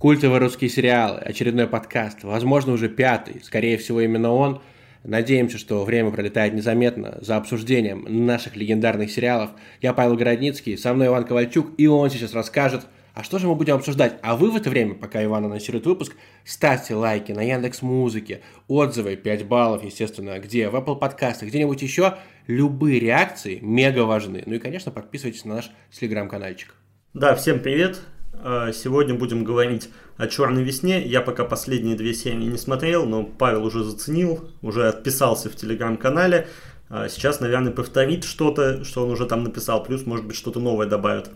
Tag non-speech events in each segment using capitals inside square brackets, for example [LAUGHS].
Культовые русские сериалы, очередной подкаст, возможно, уже пятый, скорее всего, именно он. Надеемся, что время пролетает незаметно за обсуждением наших легендарных сериалов. Я Павел Городницкий, со мной Иван Ковальчук, и он сейчас расскажет, а что же мы будем обсуждать? А вы в это время, пока Иван анонсирует выпуск, ставьте лайки на Яндекс Музыке, отзывы 5 баллов, естественно, где, в Apple подкастах, где-нибудь еще. Любые реакции мега важны. Ну и, конечно, подписывайтесь на наш телеграм-канальчик. Да, всем привет. А, сегодня будем говорить о «Черной весне». Я пока последние две серии не смотрел, но Павел уже заценил, уже отписался в телеграм-канале. А, сейчас, наверное, повторит что-то, что он уже там написал, плюс, может быть, что-то новое добавит.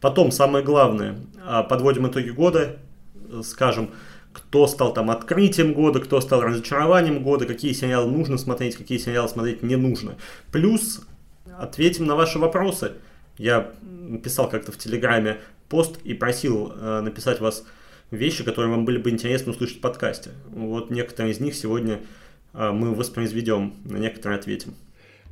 Потом, самое главное, а, подводим итоги года, скажем, кто стал там открытием года, кто стал разочарованием года, какие сериалы нужно смотреть, какие сериалы смотреть не нужно. Плюс ответим на ваши вопросы. Я писал как-то в Телеграме пост и просил э, написать вас вещи, которые вам были бы интересны услышать в подкасте. Вот некоторые из них сегодня э, мы воспроизведем, на некоторые ответим.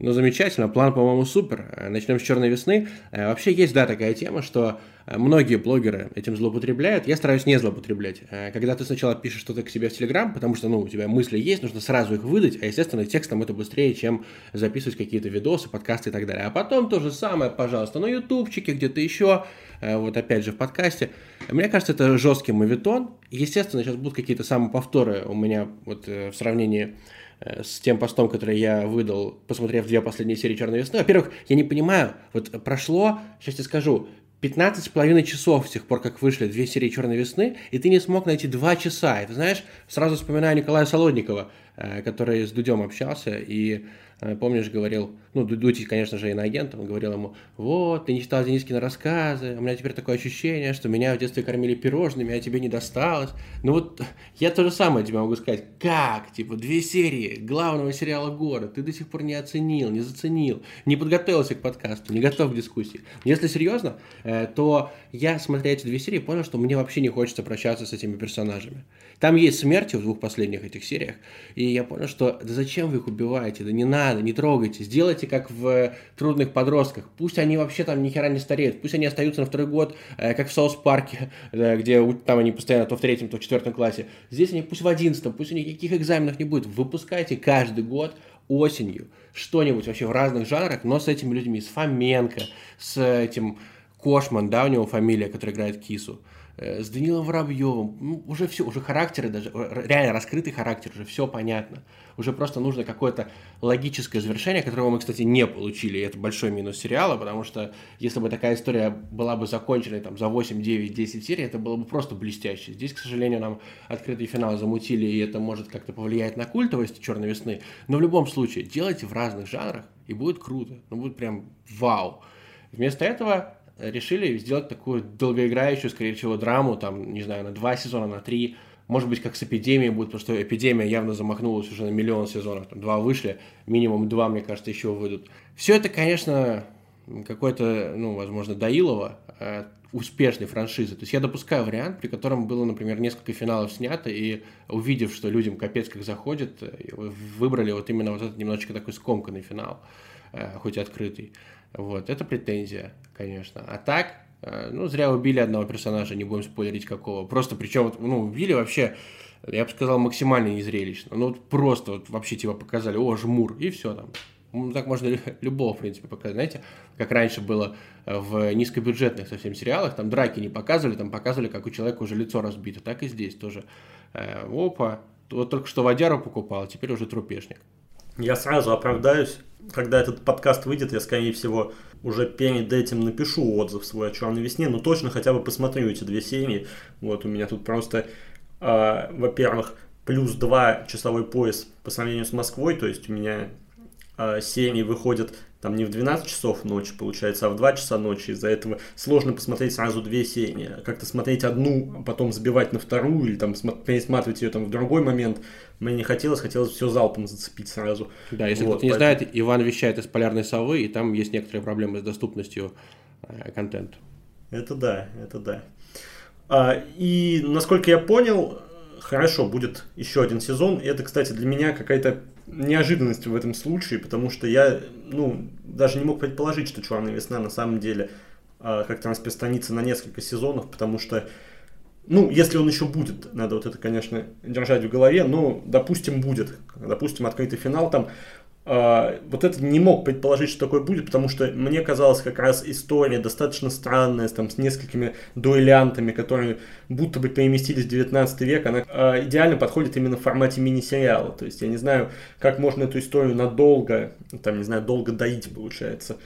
Ну, замечательно, план, по-моему, супер. Начнем с черной весны. Э, вообще есть, да, такая тема, что э, многие блогеры этим злоупотребляют. Я стараюсь не злоупотреблять. Э, когда ты сначала пишешь что-то к себе в Телеграм, потому что, ну, у тебя мысли есть, нужно сразу их выдать, а, естественно, текстом это быстрее, чем записывать какие-то видосы, подкасты и так далее. А потом то же самое, пожалуйста, на ютубчике, где-то еще, вот опять же в подкасте. Мне кажется, это жесткий мовитон. Естественно, сейчас будут какие-то самоповторы у меня вот в сравнении Э, с тем постом, который я выдал, посмотрев две последние серии «Черной весны». Во-первых, я не понимаю, вот прошло, сейчас я скажу, 15 с половиной часов с тех пор, как вышли две серии «Черной весны», и ты не смог найти два часа. И ты знаешь, сразу вспоминаю Николая Солодникова, э, который с Дудем общался, и Э, помнишь, говорил, ну, Дудь, конечно же, иноагент, он говорил ему, вот, ты не читал Денискина рассказы, у меня теперь такое ощущение, что меня в детстве кормили пирожными, а тебе не досталось. Ну вот, я то же самое тебе могу сказать. Как? Типа, две серии главного сериала года ты до сих пор не оценил, не заценил, не подготовился к подкасту, не готов к дискуссии. Если серьезно, э, то я, смотря эти две серии, понял, что мне вообще не хочется прощаться с этими персонажами. Там есть смерти в двух последних этих сериях, и я понял, что да зачем вы их убиваете, да не надо, не трогайте, сделайте как в «Трудных подростках», пусть они вообще там ни хера не стареют, пусть они остаются на второй год, э, как в Соус Парке, где там они постоянно то в третьем, то в четвертом классе. Здесь они пусть в одиннадцатом, пусть у них никаких экзаменов не будет, выпускайте каждый год осенью что-нибудь вообще в разных жанрах, но с этими людьми, с Фоменко, с этим Кошман, да, у него фамилия, который играет Кису. Э, с Данилом Воробьевым, ну, уже все, уже характеры даже, реально раскрытый характер, уже все понятно. Уже просто нужно какое-то логическое завершение, которого мы, кстати, не получили. И это большой минус сериала, потому что если бы такая история была бы закончена там, за 8, 9, 10 серий, это было бы просто блестяще. Здесь, к сожалению, нам открытый финал замутили, и это может как-то повлиять на культовость «Черной весны». Но в любом случае, делайте в разных жанрах, и будет круто. Ну, будет прям вау. Вместо этого решили сделать такую долгоиграющую, скорее всего, драму, там, не знаю, на два сезона, на три, может быть, как с эпидемией будет, потому что эпидемия явно замахнулась уже на миллион сезонов, там два вышли, минимум два, мне кажется, еще выйдут. Все это, конечно, какой-то, ну, возможно, Доилова, э, успешной франшизы. То есть я допускаю вариант, при котором было, например, несколько финалов снято, и увидев, что людям капец как заходит, э, выбрали вот именно вот этот немножечко такой скомканный финал, э, хоть и открытый. Вот, это претензия, конечно. А так, э, ну, зря убили одного персонажа, не будем спойлерить какого. Просто, причем, ну, убили вообще, я бы сказал, максимально незрелищно. Ну, вот просто вот вообще типа показали, о, жмур, и все там. Ну, так можно [LAUGHS] любого, в принципе, показать. Знаете, как раньше было в низкобюджетных совсем сериалах, там драки не показывали, там показывали, как у человека уже лицо разбито. Так и здесь тоже. Э, опа, вот только что водяру покупал, теперь уже трупешник. Я сразу оправдаюсь. Когда этот подкаст выйдет, я, скорее всего, уже перед этим напишу отзыв свой о «Черной весне», но точно хотя бы посмотрю эти две серии. Вот у меня тут просто, э, во-первых, плюс два часовой пояс по сравнению с Москвой, то есть у меня э, серии выходят там не в 12 часов ночи, получается, а в 2 часа ночи. Из-за этого сложно посмотреть сразу две серии. Как-то смотреть одну, а потом забивать на вторую, или там пересматривать ее там в другой момент. Мне не хотелось, хотелось все залпом зацепить сразу. Да, если вот, кто-то не поэтому... знает, Иван вещает из полярной совы, и там есть некоторые проблемы с доступностью э, контента. Это да, это да. А, и насколько я понял, хорошо, будет еще один сезон. И это, кстати, для меня какая-то неожиданность в этом случае, потому что я, ну, даже не мог предположить, что «Черная весна» на самом деле э, как-то распространится на несколько сезонов, потому что Ну, если он еще будет, надо вот это, конечно, держать в голове, но, допустим, будет. Допустим, открытый финал там а, вот это не мог предположить, что такое будет, потому что мне казалось как раз история достаточно странная, там, с несколькими дуэлянтами, которые будто бы переместились в 19 век, она э, идеально подходит именно в формате мини-сериала. То есть я не знаю, как можно эту историю надолго, там, не знаю, долго доить, получается.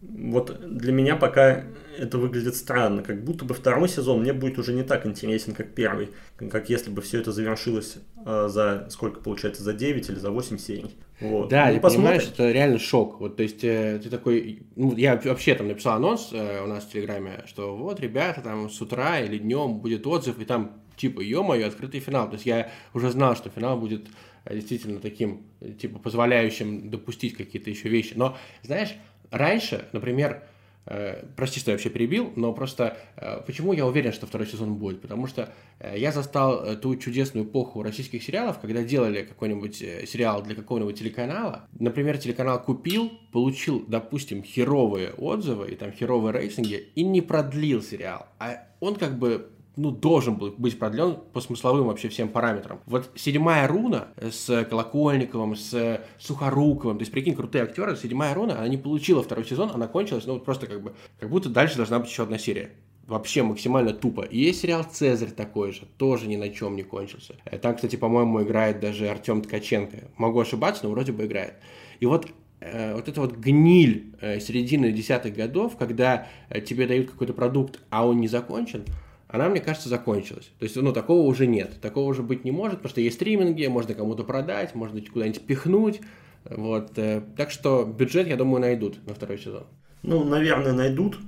Вот для меня пока это выглядит странно, как будто бы второй сезон мне будет уже не так интересен, как первый, как если бы все это завершилось э, за сколько получается, за 9 или за 8 серий. Вот. Да, ну, ты посмотрим. понимаешь, это реально шок. Вот, то есть э, ты такой, ну, я вообще там написал анонс э, у нас в Телеграме, что вот, ребята, там с утра или днем будет отзыв, и там типа, ё-моё, открытый финал. То есть я уже знал, что финал будет э, действительно таким, типа, позволяющим допустить какие-то еще вещи. Но, знаешь, раньше, например, Э, прости, что я вообще перебил, но просто э, почему я уверен, что второй сезон будет? Потому что э, я застал ту чудесную эпоху российских сериалов, когда делали какой-нибудь сериал для какого-нибудь телеканала. Например, телеканал купил, получил, допустим, херовые отзывы и там херовые рейтинги и не продлил сериал. А он как бы ну, должен был быть продлен по смысловым вообще всем параметрам. Вот седьмая руна с Колокольниковым, с Сухоруковым, то есть, прикинь, крутые актеры, седьмая руна, она не получила второй сезон, она кончилась, ну, просто как бы, как будто дальше должна быть еще одна серия вообще максимально тупо. И есть сериал «Цезарь» такой же, тоже ни на чем не кончился. Э, там, кстати, по-моему, играет даже Артем Ткаченко. Могу ошибаться, но вроде бы играет. И вот э, вот эта вот гниль э, середины десятых годов, когда тебе дают какой-то продукт, а он не закончен, она, мне кажется, закончилась. То есть, ну, такого уже нет. Такого уже быть не может, потому что есть стриминги, можно кому-то продать, можно куда-нибудь пихнуть. Вот. Э, так что бюджет, я думаю, найдут на второй сезон. Ну, наверное, найдут.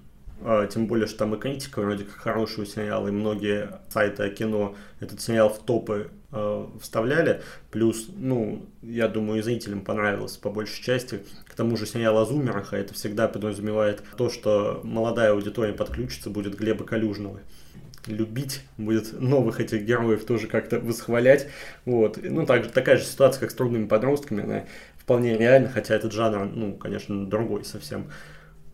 А, тем более, что там и критика вроде как хорошего сериала, и многие сайты о кино этот сериал в топы э, вставляли. Плюс, ну, я думаю, и зрителям понравилось по большей части. К тому же сериал о зумерах, а это всегда подразумевает то, что молодая аудитория подключится, будет Глеба Калюжного любить, будет новых этих героев тоже как-то восхвалять. Вот. Ну, также такая же ситуация, как с трудными подростками, она вполне реальна, хотя этот жанр, ну, конечно, другой совсем.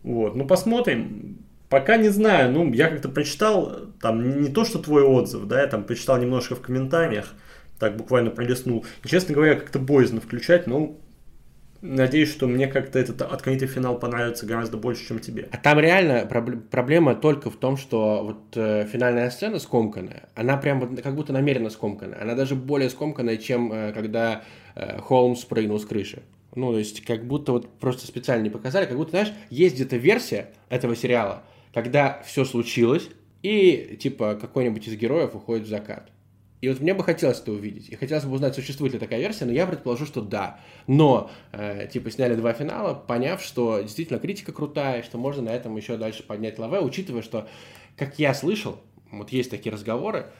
Вот. Ну, посмотрим. Пока не знаю, ну, я как-то прочитал, там, не то, что твой отзыв, да, я там прочитал немножко в комментариях, так буквально пролистнул. И, честно говоря, как-то боязно включать, но Надеюсь, что мне как-то этот открытый финал понравится гораздо больше, чем тебе. А там реально проб- проблема только в том, что вот э, финальная сцена скомканная, она прям вот как будто намеренно скомканная. Она даже более скомканная, чем э, когда э, Холмс прыгнул с крыши. Ну, то есть, как будто вот просто специально не показали, как будто, знаешь, есть где-то версия этого сериала, когда все случилось, и, типа, какой-нибудь из героев уходит в закат. И вот мне бы хотелось это увидеть. И хотелось бы узнать, существует ли такая версия, но я предположу, что да. Но, э, типа, сняли два финала, поняв, что действительно критика крутая, что можно на этом еще дальше поднять лаве, учитывая, что, как я слышал, вот есть такие разговоры,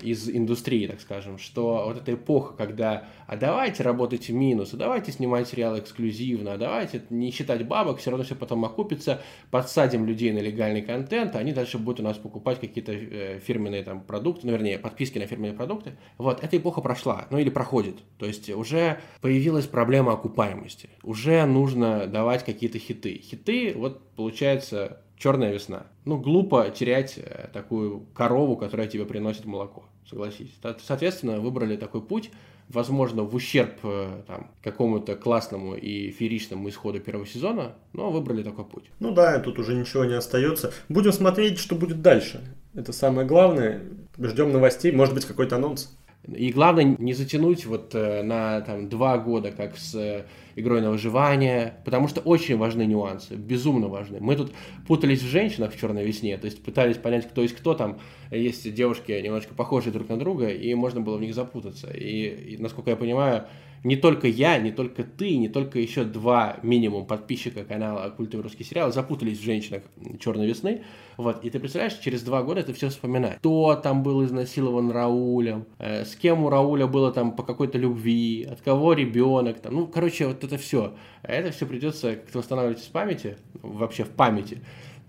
из индустрии, так скажем, что вот эта эпоха, когда а давайте работать в минус, а давайте снимать сериалы эксклюзивно, а давайте не считать бабок, все равно все потом окупится, подсадим людей на легальный контент, а они дальше будут у нас покупать какие-то э, фирменные там продукты, ну, вернее, подписки на фирменные продукты. Вот, эта эпоха прошла, ну или проходит. То есть уже появилась проблема окупаемости. Уже нужно давать какие-то хиты. Хиты, вот, получается, черная весна. Ну, глупо терять э, такую корову, которая тебе приносит молоко, согласись. Соответственно, выбрали такой путь, возможно, в ущерб э, там, какому-то классному и фееричному исходу первого сезона, но выбрали такой путь. Ну да, тут уже ничего не остается. Будем смотреть, что будет дальше. Это самое главное. Ждем новостей, может быть, какой-то анонс. И главное не затянуть вот э, на там, два года, как с игрой на выживание, потому что очень важны нюансы, безумно важны. Мы тут путались в женщинах в «Черной весне», то есть пытались понять, кто есть кто там. Есть девушки немножко похожие друг на друга, и можно было в них запутаться. И, и насколько я понимаю, не только я, не только ты, не только еще два минимум подписчика канала «Культовый русский сериал» запутались в женщинах «Черной весны». Вот, и ты представляешь, через два года это все вспоминать. Кто там был изнасилован Раулем, э, с кем у Рауля было там по какой-то любви, от кого ребенок, там, ну, короче, вот это все. Это все придется как-то восстанавливать в памяти, вообще в памяти.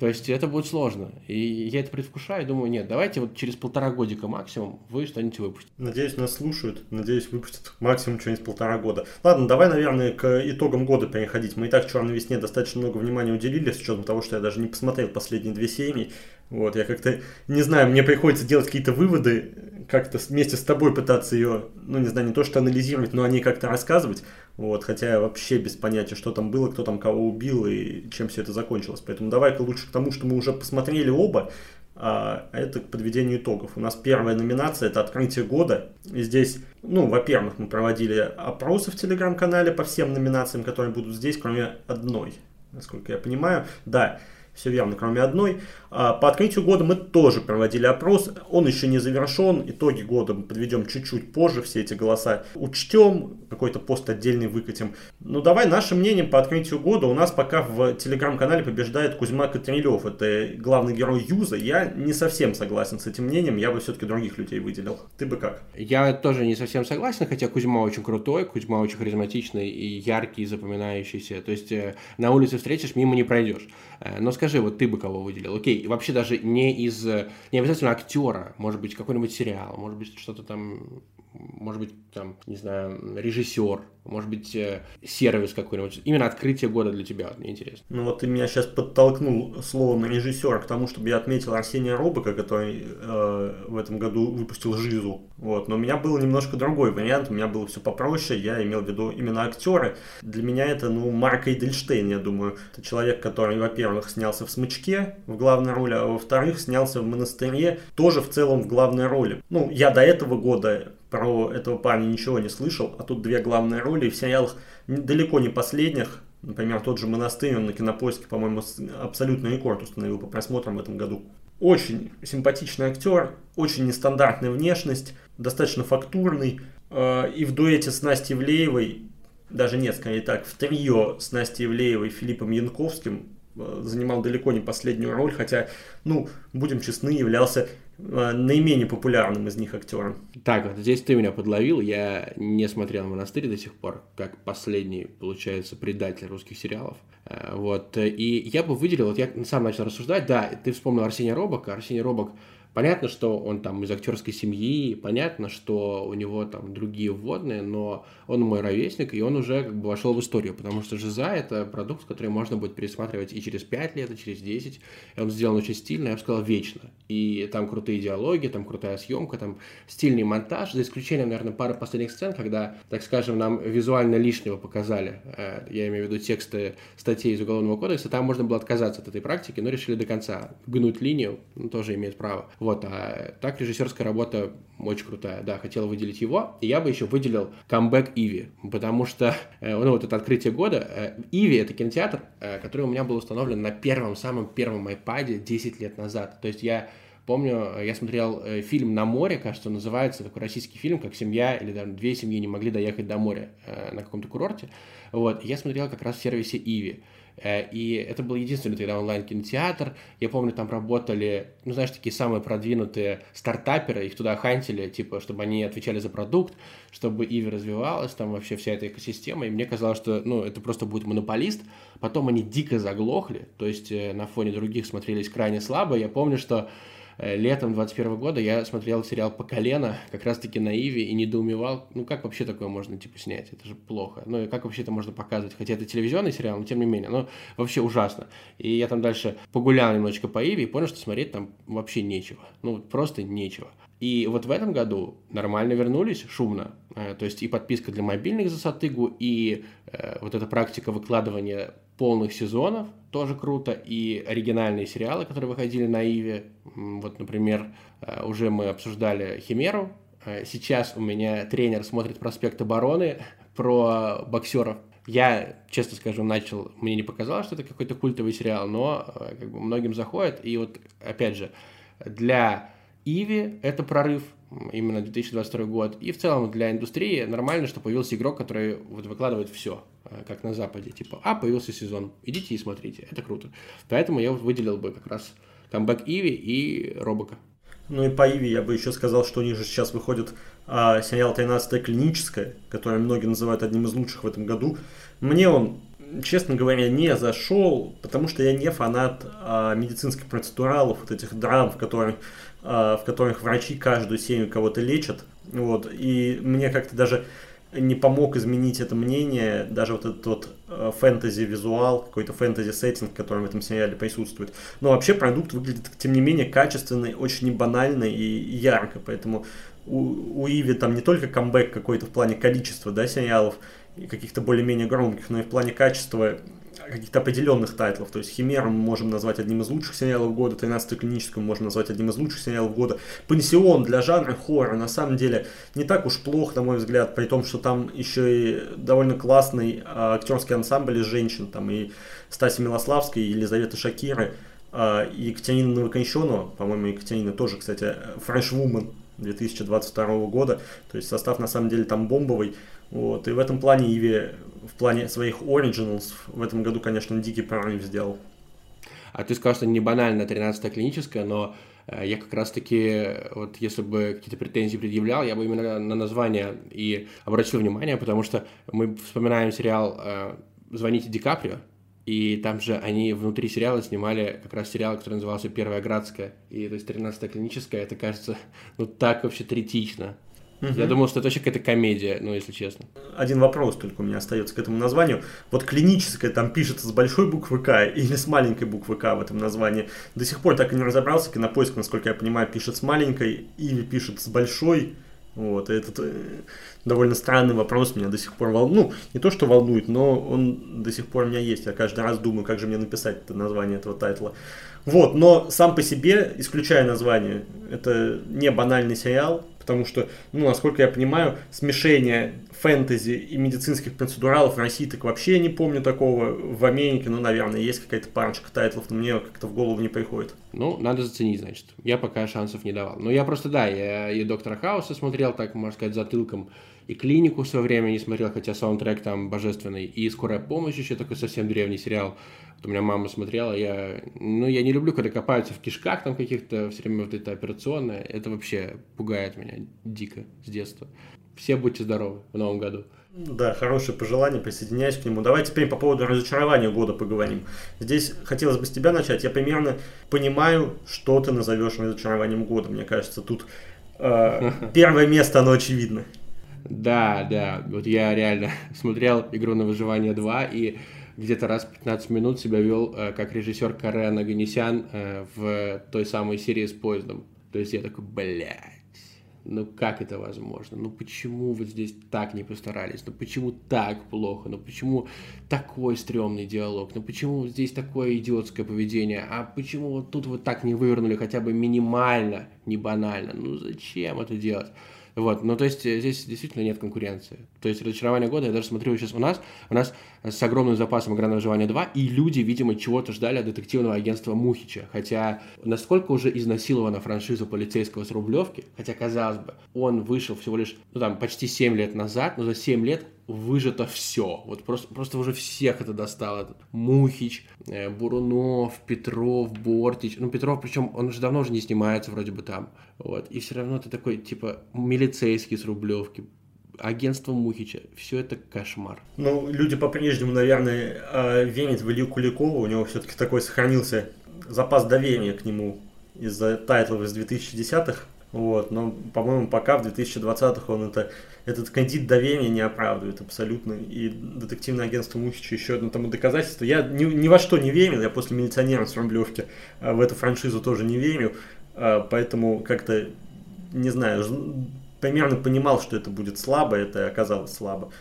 То есть это будет сложно. И я это предвкушаю, думаю, нет, давайте вот через полтора годика максимум вы что-нибудь выпустите. Надеюсь, нас слушают, надеюсь, выпустят максимум через полтора года. Ладно, давай, наверное, к итогам года переходить. Мы и так «Черной весне» достаточно много внимания уделили, с учетом того, что я даже не посмотрел последние две серии. Вот, я как-то, не знаю, мне приходится делать какие-то выводы, как-то вместе с тобой пытаться ее, ну, не знаю, не то что анализировать, но о ней как-то рассказывать. Вот, хотя я вообще без понятия, что там было, кто там кого убил и чем все это закончилось. Поэтому давай-ка лучше к тому, что мы уже посмотрели оба, а это к подведению итогов. У нас первая номинация – это открытие года. И здесь, ну, во-первых, мы проводили опросы в Телеграм-канале по всем номинациям, которые будут здесь, кроме одной, насколько я понимаю. Да, все верно, кроме одной. А, по открытию года мы тоже проводили опрос. Он еще не завершен. Итоги года мы подведем чуть-чуть позже. Все эти голоса учтем. Какой-то пост отдельный выкатим. Ну, давай нашим мнением по открытию года. У нас пока в телеграм-канале побеждает Кузьма Катрилев. Это главный герой Юза. Я не совсем согласен с этим мнением. Я бы все-таки других людей выделил. Ты бы как? Я тоже не совсем согласен, хотя Кузьма очень крутой. Кузьма очень харизматичный и яркий, и запоминающийся. То есть э, на улице встретишь, мимо не пройдешь. Э, но скажи, вот ты бы кого выделил? Окей, вообще даже не из, не обязательно актера, может быть, какой-нибудь сериал, может быть, что-то там может быть, там, не знаю, режиссер, может быть, э, сервис какой-нибудь. Именно открытие года для тебя, мне интересно. Ну вот ты меня сейчас подтолкнул словом режиссера к тому, чтобы я отметил Арсения Робока, который э, в этом году выпустил «Жизу». Вот. Но у меня был немножко другой вариант, у меня было все попроще, я имел в виду именно актеры. Для меня это, ну, Марк Эйдельштейн, я думаю. Это человек, который, во-первых, снялся в «Смычке» в главной роли, а во-вторых, снялся в «Монастыре» тоже в целом в главной роли. Ну, я до этого года про этого парня ничего не слышал, а тут две главные роли в сериалах далеко не последних. Например, тот же «Монастырь», он на Кинопоиске, по-моему, абсолютный рекорд установил по просмотрам в этом году. Очень симпатичный актер, очень нестандартная внешность, достаточно фактурный. Э, и в дуэте с Настей Влеевой, даже нет, скорее так, в трио с Настей Влеевой и Филиппом Янковским э, занимал далеко не последнюю роль, хотя, ну, будем честны, являлся наименее популярным из них актером. Так, вот здесь ты меня подловил, я не смотрел «Монастырь» до сих пор, как последний, получается, предатель русских сериалов. Э, вот, и я бы выделил, вот я сам начал рассуждать, да, ты вспомнил Арсения Робока, Арсений Робок Понятно, что он там из актерской семьи, понятно, что у него там другие вводные, но он мой ровесник, и он уже как бы вошел в историю, потому что «Жиза» — это продукт, который можно будет пересматривать и через 5 лет, и через 10, и он сделан очень стильно, я бы сказал, вечно. И там крутые диалоги, там крутая съемка, там стильный монтаж, за исключением, наверное, пары последних сцен, когда, так скажем, нам визуально лишнего показали, э, я имею в виду тексты статей из Уголовного кодекса, там можно было отказаться от этой практики, но решили до конца гнуть линию, ну, тоже имеет право. Вот, а так режиссерская работа очень крутая, да, хотел выделить его. И я бы еще выделил камбэк Иви, потому что, э, ну, вот это открытие года. Э, Иви — это кинотеатр, э, который у меня был установлен на первом, самом первом iPad 10 лет назад. То есть я Помню, я смотрел фильм «На море», кажется, называется, такой российский фильм, как семья или даже две семьи не могли доехать до моря на каком-то курорте. Вот, я смотрел как раз в сервисе «Иви». Э, и это был единственный тогда онлайн-кинотеатр. Я помню, там работали, ну, знаешь, такие самые продвинутые стартаперы, их туда хантили, типа, чтобы они отвечали за продукт, чтобы Иви развивалась, там вообще вся эта экосистема. И мне казалось, что, ну, это просто будет монополист. Потом они дико заглохли, то есть э, на фоне других смотрелись крайне слабо. Я помню, что летом 21 года я смотрел сериал «По колено», как раз-таки на Иви, и недоумевал, ну как вообще такое можно, типа, снять, это же плохо. Ну и как вообще это можно показывать, хотя это телевизионный сериал, но тем не менее, ну вообще ужасно. И я там дальше погулял немножечко по Иви и понял, что смотреть там вообще нечего, ну просто нечего. И вот в этом году нормально вернулись, шумно. Э, то есть и подписка для мобильных за Сатыгу, и э, вот эта практика выкладывания полных сезонов, тоже круто, и оригинальные сериалы, которые выходили на Иве. Вот, например, э, уже мы обсуждали Химеру. Э, сейчас у меня тренер смотрит «Проспект обороны» про боксеров. Я, честно скажу, начал, мне не показалось, что это какой-то культовый сериал, но э, как бы многим заходит. И вот, опять же, для Иви это прорыв, именно 2022 год. И в целом для индустрии нормально, что появился игрок, который вот выкладывает все, как на Западе. Типа, а, появился сезон, идите и смотрите, это круто. Поэтому я выделил бы как раз камбэк Иви и Робока. Ну и по Иви я бы еще сказал, что у них же сейчас выходит а, сериал «13 клиническая», который многие называют одним из лучших в этом году. Мне он честно говоря, не зашел, потому что я не фанат а, медицинских процедуралов, вот этих драм, в которых, а, в которых врачи каждую серию кого-то лечат. Вот, и мне как-то даже не помог изменить это мнение, даже вот этот вот э, фэнтези-визуал, какой-то фэнтези-сеттинг, который в этом сериале присутствует. Но вообще продукт выглядит, тем не менее, качественный, очень банальный и ярко, поэтому у, у Иви там не только камбэк какой-то в плане количества да, сериалов, каких-то более-менее громких, но и в плане качества каких-то определенных тайтлов. То есть Химеру мы можем назвать одним из лучших сериалов года, 13 клиническую можно назвать одним из лучших сериалов года. Пансион для жанра хоррора на самом деле не так уж плохо, на мой взгляд, при том, что там еще и довольно классный а, актерский ансамбль из женщин, там и Стаси Милославской, и Елизавета Шакиры, а, и Екатерина Новокончонова, по-моему, Екатерина тоже, кстати, фрешвумен 2022 года, то есть состав на самом деле там бомбовый, вот, и в этом плане Иви, в плане своих Originals, в этом году, конечно, дикий прорыв сделал. А ты сказал, что не банально 13-я клиническая, но э, я как раз-таки, вот если бы какие-то претензии предъявлял, я бы именно на название и обратил внимание, потому что мы вспоминаем сериал э, «Звоните Ди Каприо», и там же они внутри сериала снимали как раз сериал, который назывался «Первая Градская». И то есть 13-я клиническая, это кажется, [LAUGHS] ну так вообще третично. Угу. Я думал, что это вообще какая-то комедия, ну, если честно. Один вопрос только у меня остается к этому названию. Вот клиническое там пишется с большой буквы К или с маленькой буквы К в этом названии. До сих пор так и не разобрался. Кинопоиск, насколько я понимаю, пишет с маленькой или пишет с большой. Вот, этот э, довольно странный вопрос меня до сих пор волнует. Ну, не то, что волнует, но он до сих пор у меня есть. Я каждый раз думаю, как же мне написать это название этого тайтла. Вот, но сам по себе, исключая название, это не банальный сериал, потому что, ну, насколько я понимаю, смешение фэнтези и медицинских процедуралов в России так вообще не помню такого. В Америке, ну, наверное, есть какая-то парочка тайтлов, но мне как-то в голову не приходит. Ну, надо заценить, значит. Я пока шансов не давал. Но я просто, да, я и Доктора Хауса смотрел, так, можно сказать, затылком, и «Клинику» в свое время не смотрел, хотя саундтрек там божественный, и «Скорая помощь» еще такой совсем древний сериал. Вот у меня мама смотрела, я, ну, я не люблю, когда копаются в кишках там каких-то, все время вот это операционное, это вообще пугает меня дико с детства. Все будьте здоровы в новом году. Да, хорошее пожелание, присоединяюсь к нему. Давай теперь по поводу разочарования года поговорим. Здесь хотелось бы с тебя начать. Я примерно понимаю, что ты назовешь разочарованием года. Мне кажется, тут э, [LAUGHS] первое место, оно очевидно. Да, да. Вот я реально [LAUGHS] смотрел «Игру на выживание 2» и где-то раз 15 минут себя вел э, как режиссер Карен Аганесян э, в той самой серии с поездом. То есть я такой, блядь, ну как это возможно? Ну почему вот здесь так не постарались? Ну почему так плохо? Ну почему такой стрёмный диалог? Ну почему здесь такое идиотское поведение? А почему вот тут вот так не вывернули хотя бы минимально, не банально? Ну зачем это делать? Вот, ну то есть э, здесь действительно нет конкуренции. То есть разочарование года, я даже смотрю сейчас у нас, у нас с огромным запасом «Игра на выживание 2», и люди, видимо, чего-то ждали от детективного агентства Мухича. Хотя насколько уже изнасилована франшиза полицейского с Рублевки, хотя, казалось бы, он вышел всего лишь, ну там, почти 7 лет назад, но за 7 лет выжато все. Вот просто, просто уже всех это достало. Мухич, э, Бурунов, Петров, Бортич. Ну, Петров, причем он уже давно уже не снимается вроде бы там. Вот. И все равно ты такой, типа, милицейский с Рублевки, агентство Мухича. Все это кошмар. Ну, люди по-прежнему, наверное, а, верят в Илью Куликова. У него все-таки такой сохранился запас доверия к нему из-за тайтлов из 2010-х. Вот, но, по-моему, пока в 2020-х он это, этот кредит доверия не оправдывает абсолютно. И детективное агентство Мухича еще одно тому доказательство. Я ни, ни во что не верил, я после милиционера с Рублевки а, в эту франшизу тоже не верю. А, поэтому как-то, не знаю, примерно понимал, что это будет слабо, это оказалось слабо.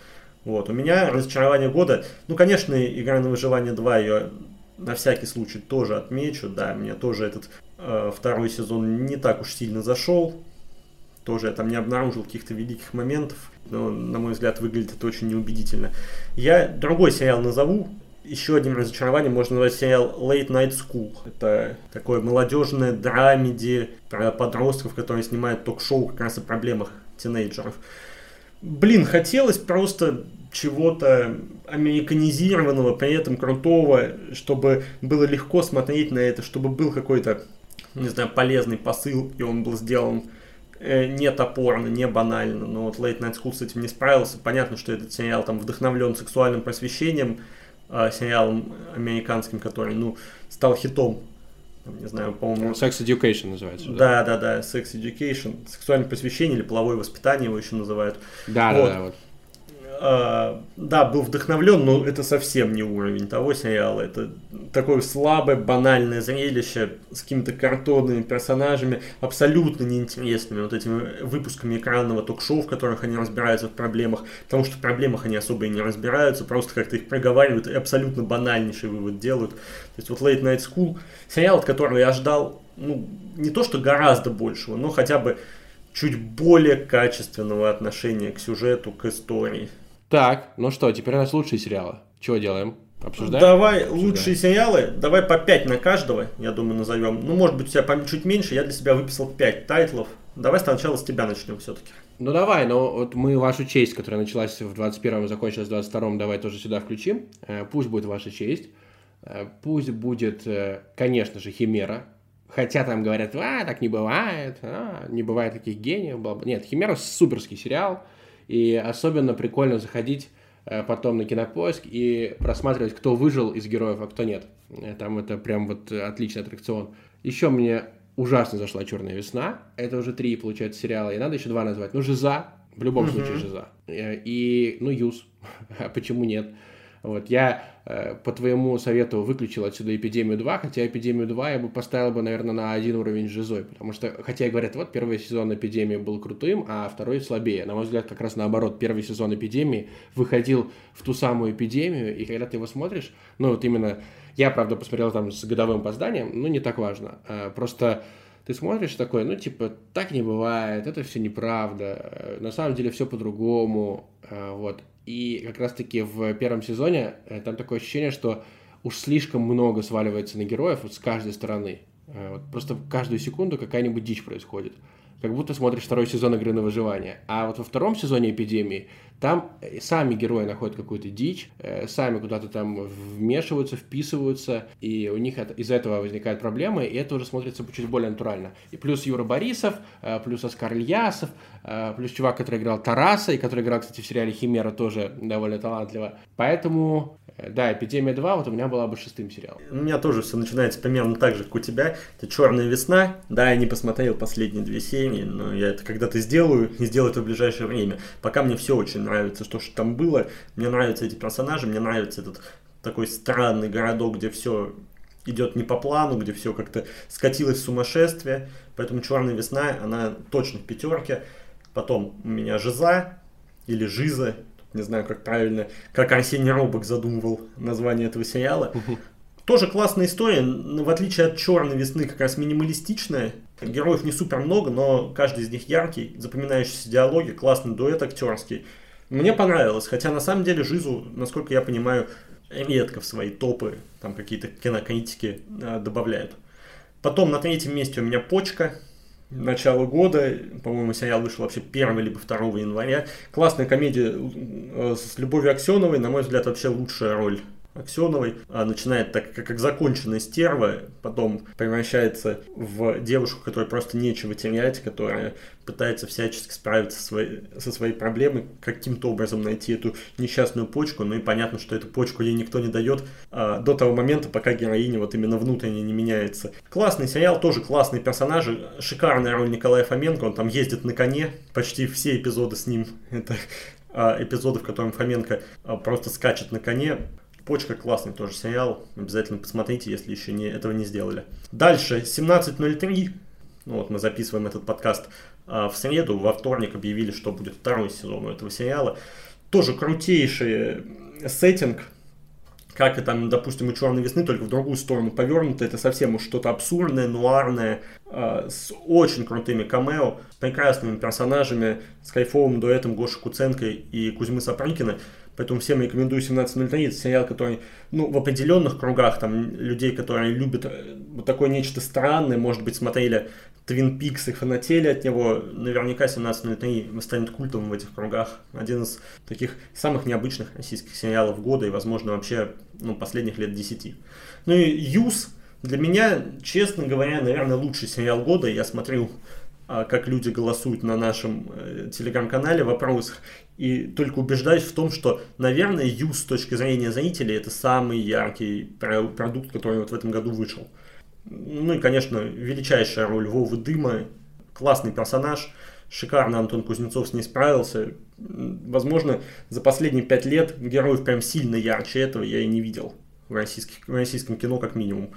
Вот. У меня разочарование года, ну, конечно, игра на выживание 2, ее на всякий случай тоже отмечу, да, мне тоже этот э, второй сезон не так уж сильно зашел, тоже я там не обнаружил каких-то великих моментов, но, на мой взгляд, выглядит это очень неубедительно. Я другой сериал назову, еще одним разочарованием можно назвать сериал Late Night School. Это такое молодежное драмеди про подростков, которые снимают ток-шоу как раз о проблемах тинейджеров. Блин, хотелось просто чего-то американизированного, при этом крутого, чтобы было легко смотреть на это, чтобы был какой-то, не знаю, полезный посыл, и он был сделан э, не топорно, не банально. Но вот Late Night School с этим не справился. Понятно, что этот сериал там вдохновлен сексуальным просвещением, э, сериалом американским, который, ну, стал хитом не знаю, по-моему... Sex Education называется. Да, да, да, Sex Education, сексуальное посвящение или половое воспитание его еще называют. Да, вот. да, да, вот. А, да, был вдохновлен, но это совсем не уровень того сериала. Это такое слабое, банальное зрелище с какими-то картонными персонажами, абсолютно неинтересными вот этими выпусками экранного ток-шоу, в которых они разбираются в проблемах, потому что в проблемах они особо и не разбираются, просто как-то их проговаривают и абсолютно банальнейший вывод делают. То есть вот Late Night School, сериал, от которого я ждал, ну, не то что гораздо большего, но хотя бы чуть более качественного отношения к сюжету, к истории. Так, ну что, теперь у нас лучшие сериалы. Чего делаем? Обсуждаем? Давай Обсуждаем. лучшие сериалы, давай по 5 на каждого, я думаю, назовем. Ну, может быть, у тебя чуть меньше, я для себя выписал 5 тайтлов. Давай сначала с тебя начнем все-таки. Ну давай, но вот мы вашу честь, которая началась в 21-м и закончилась в 22-м, давай тоже сюда включим. Э, пусть будет ваша честь. Э, пусть будет, э, конечно же, Химера. Хотя там говорят, а, так не бывает, а, не бывает таких гениев. Бла -бла. Нет, Химера суперский сериал. И особенно прикольно заходить э, потом на кинопоиск и просматривать, кто выжил из героев, а кто нет. Э, там это прям вот отличный аттракцион. Еще мне ужасно зашла «Черная весна». Это уже три, получается, сериала. И надо еще два назвать. Ну, «Жиза». В любом mm-hmm. случае «Жиза». Э, и, ну, «Юз». [LAUGHS] а почему нет? Вот, я э, по твоему совету выключил отсюда «Эпидемию 2», хотя «Эпидемию 2» я бы поставил бы, наверное, на один уровень с «Жизой», потому что, хотя говорят, вот первый сезон «Эпидемии» был крутым, а второй слабее. На мой взгляд, как раз наоборот, первый сезон «Эпидемии» выходил в ту самую «Эпидемию», и когда ты его смотришь, ну вот именно, я, правда, посмотрел там с годовым опозданием, ну не так важно, а, просто ты смотришь такой, ну, типа, так не бывает, это все неправда, э, на самом деле все по-другому, э, вот. И как раз-таки в первом сезоне э, там такое ощущение, что уж слишком много сваливается на героев вот с каждой стороны. Э, вот просто каждую секунду какая-нибудь дичь происходит. Как будто смотришь второй сезон игры на выживание. А вот во втором сезоне эпидемии там э, сами герои находят какую-то дичь, сами куда-то там вмешиваются, вписываются, и у них из-за этого возникают проблемы, и это уже смотрится чуть более натурально. И плюс Юра Борисов, плюс Оскар Ильясов, Э, плюс чувак, который играл Тараса, и который играл, кстати, в сериале Химера, тоже довольно талантливо. Поэтому, э, да, «Эпидемия 2» вот у меня была бы шестым сериалом. У меня тоже все начинается примерно так же, как у тебя. Это «Черная весна». Да, я не посмотрел последние две серии, но я это когда-то сделаю, и сделаю это в ближайшее время. Пока мне все очень нравится, что, что там было. Мне нравятся эти персонажи, мне нравится этот такой странный городок, где все идет не по плану, где все как-то скатилось в сумасшествие. Поэтому «Черная весна», она точно в пятерке. Потом у меня Жиза или Жиза, не знаю, как правильно, как Арсений Робок задумывал название этого сериала. Тоже классная история, в отличие от Черной весны, как раз минималистичная. Героев не супер много, но каждый из них яркий, запоминающиеся диалоги, классный дуэт актерский. Мне понравилось, хотя на самом деле Жизу, насколько я понимаю, редко в свои топы, там какие-то кинокритики э, добавляют. Потом на третьем месте у меня Почка, начала года. По-моему, сериал вышел вообще 1 либо 2 января. Классная комедия э, с Любовью Аксеновой, на мой взгляд, вообще лучшая роль Аксеновой, а начинает так, как, как законченная стерва, потом превращается в девушку, которой просто нечего терять, которая пытается всячески справиться со своей, со своей проблемой, каким-то образом найти эту несчастную почку, ну и понятно, что эту почку ей никто не дает а, до того момента, пока героиня вот именно внутренне не меняется. Классный сериал, тоже классные персонажи, шикарная роль Николая Фоменко, он там ездит на коне, почти все эпизоды с ним, это а, эпизоды, в котором Фоменко а, просто скачет на коне, Почка классный тоже сериал. Обязательно посмотрите, если еще не, этого не сделали. Дальше, 17.03. Ну вот мы записываем этот подкаст а, в среду. Во вторник объявили, что будет второй сезон у этого сериала. Тоже крутейший сеттинг. Как и там, допустим, у Черной весны, только в другую сторону повернуто. Это совсем уж что-то абсурдное, нуарное, э, с очень крутыми камео, с прекрасными персонажами, с кайфовым дуэтом Гоши Куценко и Кузьмы Сапрыкина. Поэтому всем рекомендую 17.03. Это сериал, который, ну, в определенных кругах, там, людей, которые любят э, вот такое нечто странное, может быть, смотрели Твин Пикс и фанатели от него, наверняка 17.03 станет культовым в этих кругах. Один из таких самых необычных российских сериалов года и, возможно, вообще, ну, последних лет 10. Ну и Юз, для меня, честно говоря, наверное, лучший сериал года. Я смотрел а, как люди голосуют на нашем э, телеграм-канале в вопросах, и только убеждаюсь в том, что, наверное, Ю с точки зрения зрителей это самый яркий продукт, который вот в этом году вышел. Ну и, конечно, величайшая роль Вовы Дыма, классный персонаж, шикарно Антон Кузнецов с ней справился. Возможно, за последние пять лет героев прям сильно ярче этого я и не видел в, российских, в российском кино как минимум.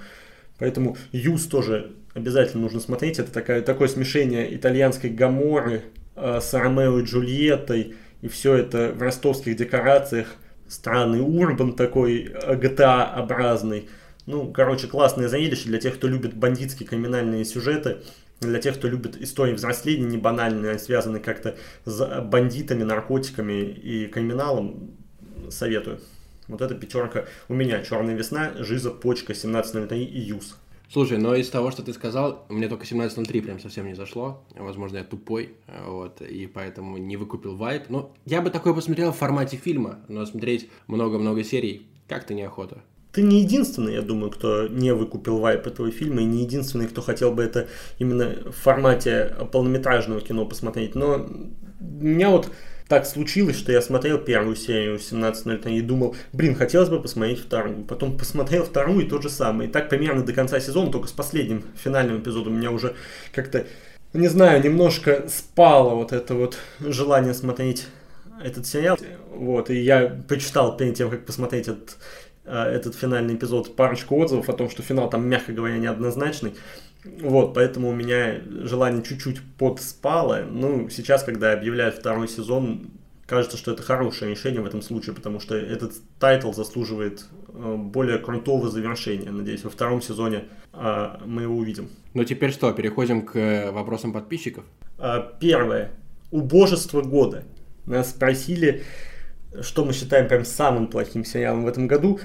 Поэтому Юз тоже обязательно нужно смотреть. Это такая, такое смешение итальянской гаморы э, с Ромео и Джульеттой. И все это в ростовских декорациях. Странный урбан такой, GTA-образный. Э, ну, короче, классное зрелище для тех, кто любит бандитские криминальные сюжеты. Для тех, кто любит истории взросления, не банальные, а связанные как-то с бандитами, наркотиками и криминалом, советую. Вот эта пятерка у меня. Черная весна, Жиза, Почка, 17.03 и Юз. Слушай, но из того, что ты сказал, мне только 17.03 прям совсем не зашло. Возможно, я тупой, вот, и поэтому не выкупил вайп. Но я бы такое посмотрел в формате фильма, но смотреть много-много серий как-то неохота. Ты не единственный, я думаю, кто не выкупил вайп этого фильма, и не единственный, кто хотел бы это именно в формате полнометражного кино посмотреть. Но меня вот так случилось, что я смотрел первую серию 17.03 и думал, блин, хотелось бы посмотреть вторую. Потом посмотрел вторую и то же самое. И так примерно до конца сезона, только с последним финальным эпизодом у меня уже как-то, не знаю, немножко спало вот это вот желание смотреть этот сериал. Вот, и я почитал перед тем, как посмотреть этот, э, этот финальный эпизод парочку отзывов о том, что финал там, мягко говоря, неоднозначный. Вот, поэтому у меня желание чуть-чуть подспало. Ну, сейчас, когда объявляют второй сезон, кажется, что это хорошее решение в этом случае, потому что этот тайтл заслуживает э, более крутого завершения. Надеюсь, во втором сезоне а, мы его увидим. Ну, теперь что, переходим к э, вопросам подписчиков? А, первое. Убожество года. Нас спросили, что мы считаем прям самым плохим сериалом в этом году.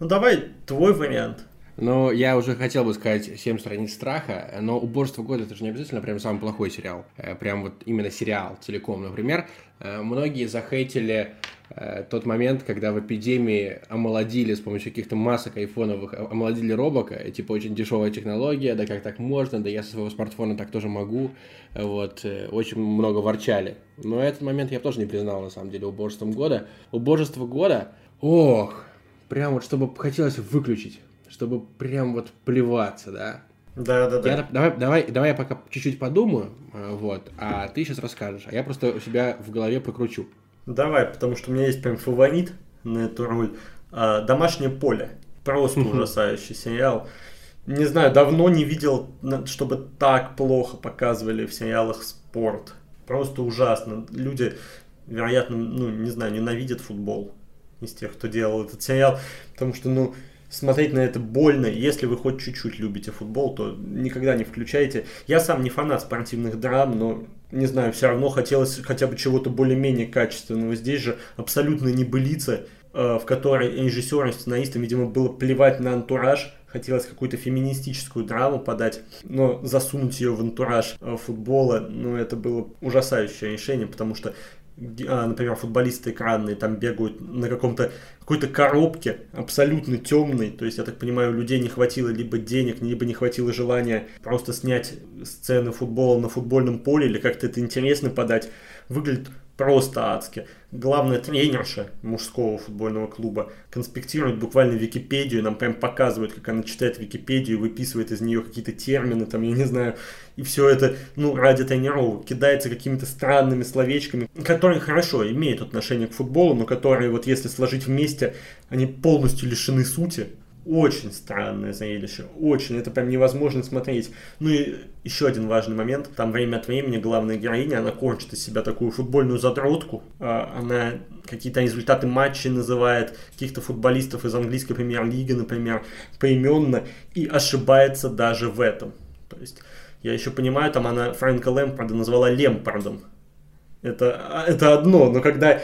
Ну, давай твой вариант. Ну, я уже хотел бы сказать «Семь страниц страха», но «Убожество года» — это же не обязательно прям самый плохой сериал. Э, прям вот именно сериал целиком. Например, э, многие захейтили э, тот момент, когда в эпидемии омолодили с помощью каких-то масок айфоновых, омолодили робока, и типа очень дешевая технология, да как так можно, да я со своего смартфона так тоже могу, вот, очень много ворчали. Но этот момент я тоже не признал, на самом деле, убожеством года. Убожество года, ох, прям вот чтобы хотелось выключить чтобы прям вот плеваться, да? Да, да, да. Я, давай, давай, давай я пока чуть-чуть подумаю, э, вот, а ты сейчас расскажешь, а я просто у себя в голове покручу. Давай, потому что у меня есть прям фаворит на эту роль. А, Домашнее поле. Просто ужасающий сериал. Не знаю, давно не видел, чтобы так плохо показывали в сериалах спорт. Просто ужасно. Люди, вероятно, ну, не знаю, ненавидят футбол из тех, кто делал этот сериал. Потому что, ну, смотреть на это больно. Если вы хоть чуть-чуть любите футбол, то никогда не включайте. Я сам не фанат спортивных драм, но, не знаю, все равно хотелось хотя бы чего-то более-менее качественного. Здесь же абсолютно небылица, э, в которой режиссерам, сценаристам, видимо, было плевать на антураж. Хотелось какую-то феминистическую драму подать, но засунуть ее в антураж э, футбола, ну, это было ужасающее решение, потому что например, футболисты экранные там бегают на каком-то какой-то коробке абсолютно темной, то есть, я так понимаю, людей не хватило либо денег, либо не хватило желания просто снять сцены футбола на футбольном поле или как-то это интересно подать, выглядит просто адски. Главная тренерша мужского футбольного клуба конспектирует буквально Википедию, нам прям показывают, как она читает Википедию, выписывает из нее какие-то термины, там, я не знаю, и все это, ну, ради тренировок, кидается какими-то странными словечками, которые хорошо имеют отношение к футболу, но которые вот если сложить вместе, они полностью лишены сути. Очень странное зрелище, очень, это прям невозможно смотреть. Ну и еще один важный момент, там время от времени главная героиня, она корчит из себя такую футбольную задротку, а, она какие-то результаты матчей называет, каких-то футболистов из английской премьер-лиги, например, поименно, и ошибается даже в этом. То есть, я еще понимаю, там она Фрэнка Лэмпорда назвала Лемпардом. Это, это одно, но когда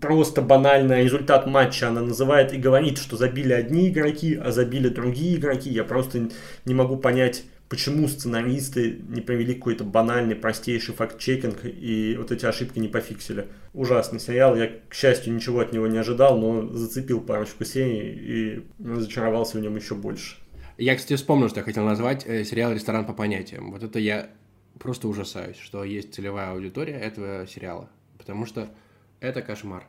просто банальный результат матча она называет и говорит, что забили одни игроки, а забили другие игроки. Я просто не могу понять, почему сценаристы не провели какой-то банальный, простейший факт-чекинг и вот эти ошибки не пофиксили. Ужасный сериал, я, к счастью, ничего от него не ожидал, но зацепил парочку серий и разочаровался в нем еще больше. Я, кстати, вспомнил, что я хотел назвать э, сериал «Ресторан по понятиям». Вот это я просто ужасаюсь, что есть целевая аудитория этого сериала, потому что это кошмар.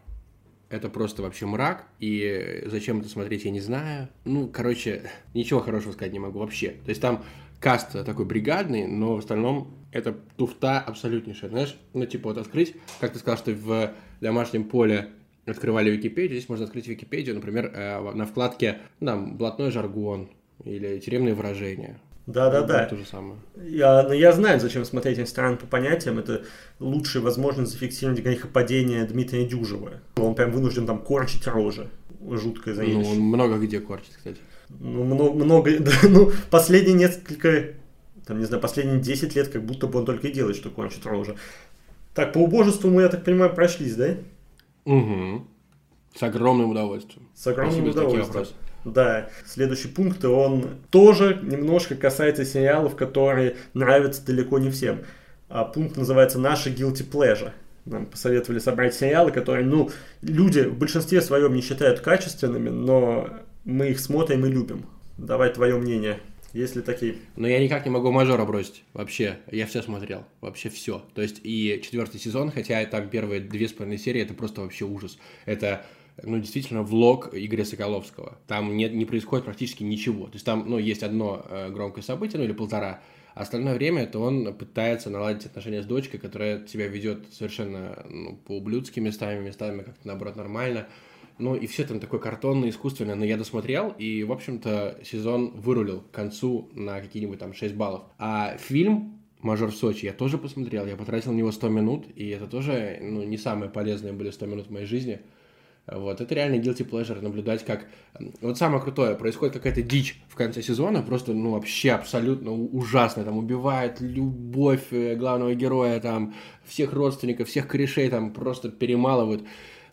Это просто вообще мрак, и зачем это смотреть, я не знаю. Ну, короче, [LAUGHS] ничего хорошего сказать не могу вообще. То есть там каст такой бригадный, но в остальном это туфта абсолютнейшая. Знаешь, ну, типа вот открыть, как ты сказал, что в домашнем поле открывали Википедию, здесь можно открыть Википедию, например, э, на вкладке, там, блатной жаргон или тюремные выражения. Да, да, да. То же самое. Я, ну, я знаю, зачем смотреть инструмент по понятиям. Это лучшая возможность зафиксировать грехопадение Дмитрия Дюжева. Он прям вынужден там корчить рожи. Жуткое зрелище. Ну, он много где корчит, кстати. Ну, много, много [LAUGHS] да, ну, последние несколько, там, не знаю, последние 10 лет, как будто бы он только и делает, что корчит рожи. Так, по убожеству мы, я так понимаю, прошлись, да? Угу. С огромным удовольствием. С огромным удовольствием. Да, следующий пункт, он тоже немножко касается сериалов, которые нравятся далеко не всем. А пункт называется «Наши guilty pleasure». Нам посоветовали собрать сериалы, которые, ну, люди в большинстве своем не считают качественными, но мы их смотрим и любим. Давай твое мнение. Есть ли такие? Но я никак не могу мажора бросить. Вообще, я все смотрел. Вообще все. То есть и четвертый сезон, хотя там первые две с половиной серии, это просто вообще ужас. Это ну, действительно, влог Игоря Соколовского. Там нет, не происходит практически ничего. То есть там, ну, есть одно э, громкое событие, ну, или полтора, а остальное время это он пытается наладить отношения с дочкой, которая себя ведет совершенно ну, по-ублюдски местами, местами как-то, наоборот, нормально. Ну, и все там такое картонное, искусственное, но я досмотрел, и, в общем-то, сезон вырулил к концу на какие-нибудь там 6 баллов. А фильм «Мажор в Сочи» я тоже посмотрел, я потратил на него 100 минут, и это тоже, ну, не самые полезные были 100 минут в моей жизни – вот, это реально guilty pleasure, наблюдать, как... Вот самое крутое, происходит какая-то дичь в конце сезона, просто, ну, вообще абсолютно ужасно, там, убивает любовь э, главного героя, там, всех родственников, всех корешей, там, просто перемалывают.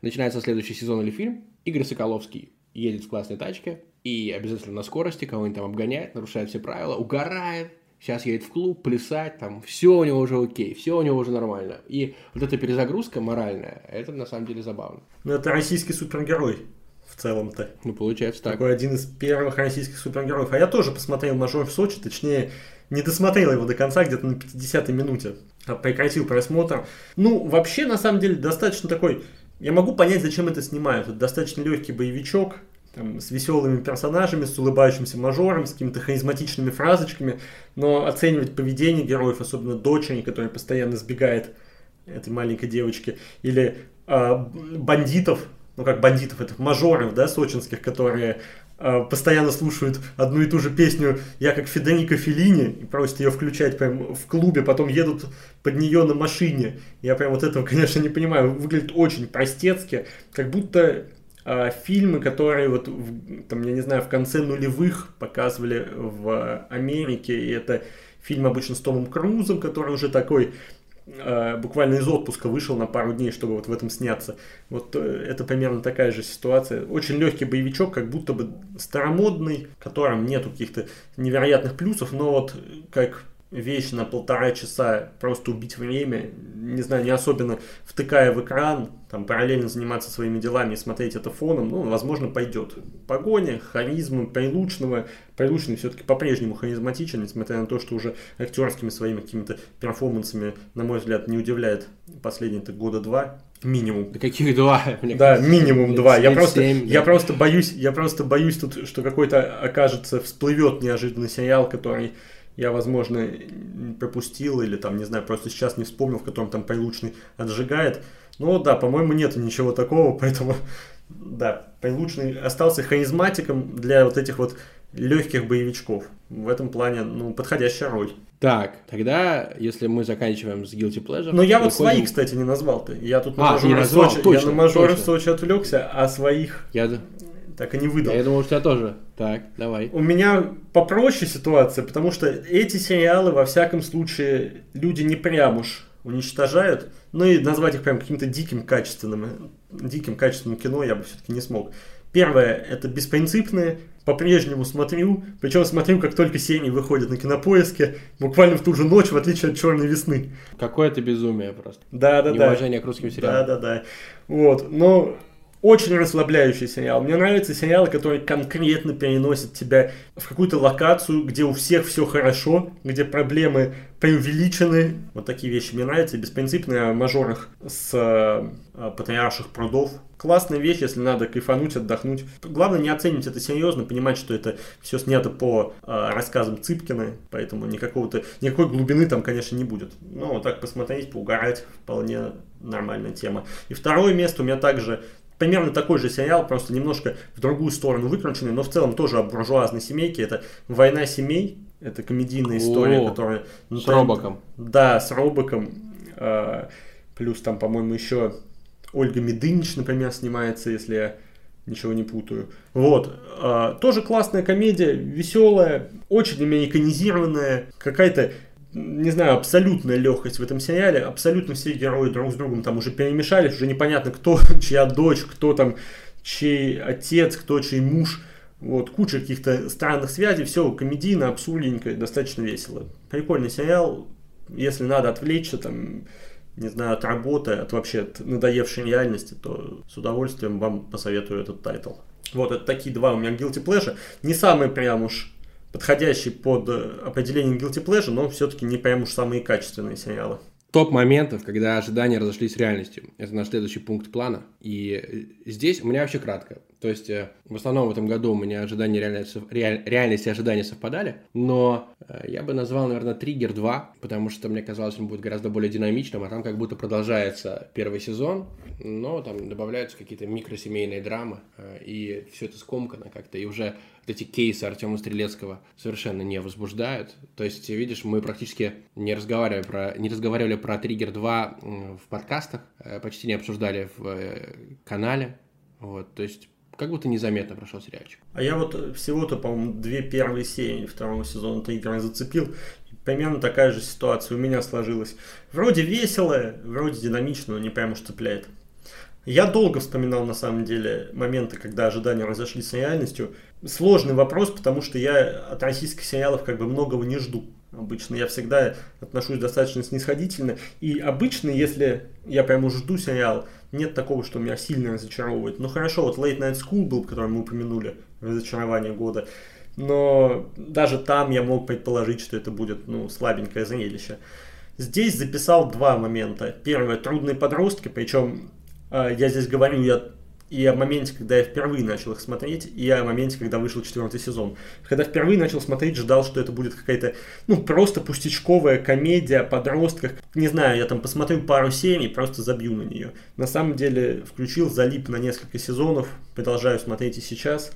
Начинается следующий сезон или фильм, Игорь Соколовский едет в классной тачке и обязательно на скорости кого-нибудь там обгоняет, нарушает все правила, угорает, сейчас едет в клуб, плясать, там, все у него уже окей, все у него уже нормально. И вот эта перезагрузка моральная, это на самом деле забавно. Ну, это российский супергерой в целом-то. Ну, получается так. Такой один из первых российских супергероев. А я тоже посмотрел «Мажор в Сочи», точнее, не досмотрел его до конца, где-то на 50-й минуте. А прекратил просмотр. Ну, вообще, на самом деле, достаточно такой... Я могу понять, зачем это снимают. Это достаточно легкий боевичок, там, с веселыми персонажами, с улыбающимся мажором, с какими-то харизматичными фразочками, но оценивать поведение героев, особенно дочери, которая постоянно сбегает этой маленькой девочки, или э, бандитов, ну как бандитов, это мажоров, да, сочинских, которые э, постоянно слушают одну и ту же песню «Я как Федерико Феллини» и просят ее включать прям в клубе, потом едут под нее на машине. Я прям вот этого, [LAUGHS] конечно, не понимаю. Выглядит очень простецки, как будто а, фильмы, которые вот, в, там, я не знаю, в конце нулевых показывали в Америке, и это фильм обычно с Томом Крузом, который уже такой э, буквально из отпуска вышел на пару дней, чтобы вот в этом сняться. Вот э, это примерно такая же ситуация. Очень легкий боевичок, как будто бы старомодный, в котором нету каких-то невероятных плюсов, но вот как вещь на полтора часа просто убить время, не знаю, не особенно втыкая в экран, там параллельно заниматься своими делами и смотреть это фоном, ну, возможно, пойдет. Погоня, харизма Прилучного. Прилучный все-таки по-прежнему харизматичен, несмотря на то, что уже актерскими своими какими-то перформансами, на мой взгляд, не удивляет последние-то года два. Минимум. Да каких два? [LAUGHS] Мне да, кажется, минимум два. Я просто, 7, я да. просто боюсь, я просто боюсь тут, что какой-то окажется, всплывет неожиданный сериал, который я, возможно, пропустил или там, не знаю, просто сейчас не вспомнил, в котором там Прилучный отжигает. Но да, по-моему, нет ничего такого, [LAUGHS] поэтому да, Прилучный остался харизматиком для вот этих вот легких боевичков. В этом плане, ну, подходящая роль. Так, тогда, если мы заканчиваем с Guilty Pleasure... Но я вот свои, кстати, не назвал-то. Я тут на а, мажоре Сочи, точно, я на мажоре точно. Сочи отвлекся, а своих... Я так и не выдал. Я думал, что я тоже. Так, давай. У меня попроще ситуация, потому что эти сериалы, во всяком случае, люди не прям уж уничтожают. Ну и назвать их прям каким-то диким качественным, диким качественным кино я бы все-таки не смог. Первое, это беспринципные, по-прежнему смотрю, причем смотрю, как только серии выходят на кинопоиске, буквально в ту же ночь, в отличие от Черной весны. Какое-то безумие просто. Да, да, да. Неуважение к русским сериалам. Да, да, да. Вот, но очень расслабляющий сериал. Мне нравятся сериалы, которые конкретно переносят тебя в какую-то локацию, где у всех все хорошо, где проблемы преувеличены. Вот такие вещи мне нравятся. Беспринципные о мажорах с э, патриарших прудов. Классная вещь, если надо кайфануть, отдохнуть. Главное не оценить это серьезно, понимать, что это все снято по э, рассказам Цыпкина, поэтому никакого-то, никакой глубины там, конечно, не будет. Но вот так посмотреть, поугарать, вполне нормальная тема. И второе место у меня также примерно такой же сериал, просто немножко в другую сторону выкрученный, но в целом тоже о буржуазной семейке. Это «Война семей». Это комедийная история, О, которая... Ну, с Робоком. Да, с Робоком. Э, плюс там, по-моему, еще Ольга Медынич, например, снимается, если я ничего не путаю. Вот. Э, тоже классная комедия, веселая, очень американизированная, какая-то не знаю, абсолютная легкость в этом сериале, абсолютно все герои друг с другом там уже перемешались, уже непонятно, кто [LAUGHS] чья дочь, кто там чей отец, кто чей муж. Вот, куча каких-то странных связей, все комедийно, абсурдненько, достаточно весело. Прикольный сериал, если надо отвлечься, там, не знаю, от работы, от вообще от надоевшей реальности, то с удовольствием вам посоветую этот тайтл. Вот, это такие два у меня guilty pleasure. Не самые прям уж подходящий под э, определение guilty pleasure, но все-таки не прям уж самые качественные сериалы. Топ моментов, когда ожидания разошлись с реальностью. Это наш следующий пункт плана. И э, здесь у меня вообще кратко. То есть, э, в основном в этом году у меня ожидания реальности, реаль, реальности и ожидания совпадали, но я бы назвал, наверное, Триггер 2, потому что мне казалось, он будет гораздо более динамичным, а там как будто продолжается первый сезон, но там добавляются какие-то микросемейные драмы, и все это скомкано как-то, и уже эти кейсы Артема Стрелецкого совершенно не возбуждают. То есть, видишь, мы практически не разговаривали про, не разговаривали про Триггер 2 в подкастах, э, почти не обсуждали в э, канале. Вот, то есть, как будто незаметно прошел сериальчик. А я вот всего-то, по-моему, две первые серии второго сезона Триггера зацепил. Примерно такая же ситуация у меня сложилась. Вроде весело, вроде динамично, но не прям уж цепляет. Я долго вспоминал, на самом деле, моменты, когда ожидания разошлись с реальностью. Сложный вопрос, потому что я от российских сериалов как бы многого не жду. Обычно я всегда отношусь достаточно снисходительно. И обычно, если я прямо жду сериал, нет такого, что меня сильно разочаровывает. Ну хорошо, вот Late Night School был, который мы упомянули, разочарование года. Но даже там я мог предположить, что это будет ну, слабенькое зрелище. Здесь записал два момента. Первое, трудные подростки, причем а, я здесь говорю я и о моменте, когда я впервые начал их смотреть, и о моменте, когда вышел четвертый сезон. Когда впервые начал смотреть, ждал, что это будет какая-то, ну, просто пустячковая комедия о подростках. Не знаю, я там посмотрю пару серий, просто забью на нее. На самом деле, включил, залип на несколько сезонов, продолжаю смотреть и сейчас.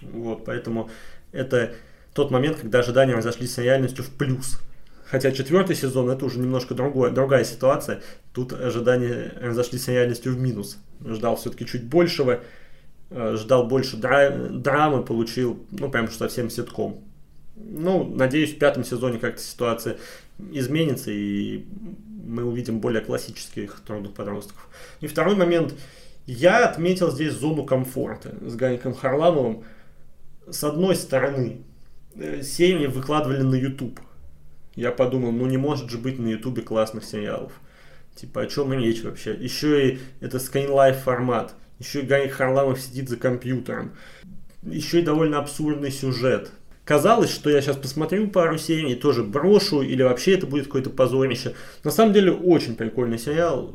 Вот, поэтому это тот момент, когда ожидания разошлись с реальностью в плюс. Хотя четвертый сезон это уже немножко другое, другая ситуация. Тут ожидания разошлись с реальностью в минус. Ждал все-таки чуть большего, э, ждал больше дра- драмы, получил, ну, прям совсем ситком. Ну, надеюсь, в пятом сезоне как-то ситуация изменится, и мы увидим более классических трудных подростков. И второй момент. Я отметил здесь зону комфорта с Гариком Харламовым. С одной стороны, э, серии выкладывали на YouTube – я подумал, ну не может же быть на ютубе классных сериалов. Типа, о чем речь вообще? Еще и это скринлайф формат. Еще и Гарри Харламов сидит за компьютером. Еще и довольно абсурдный сюжет. Казалось, что я сейчас посмотрю пару серий, тоже брошу, или вообще это будет какое-то позорище. На самом деле, очень прикольный сериал.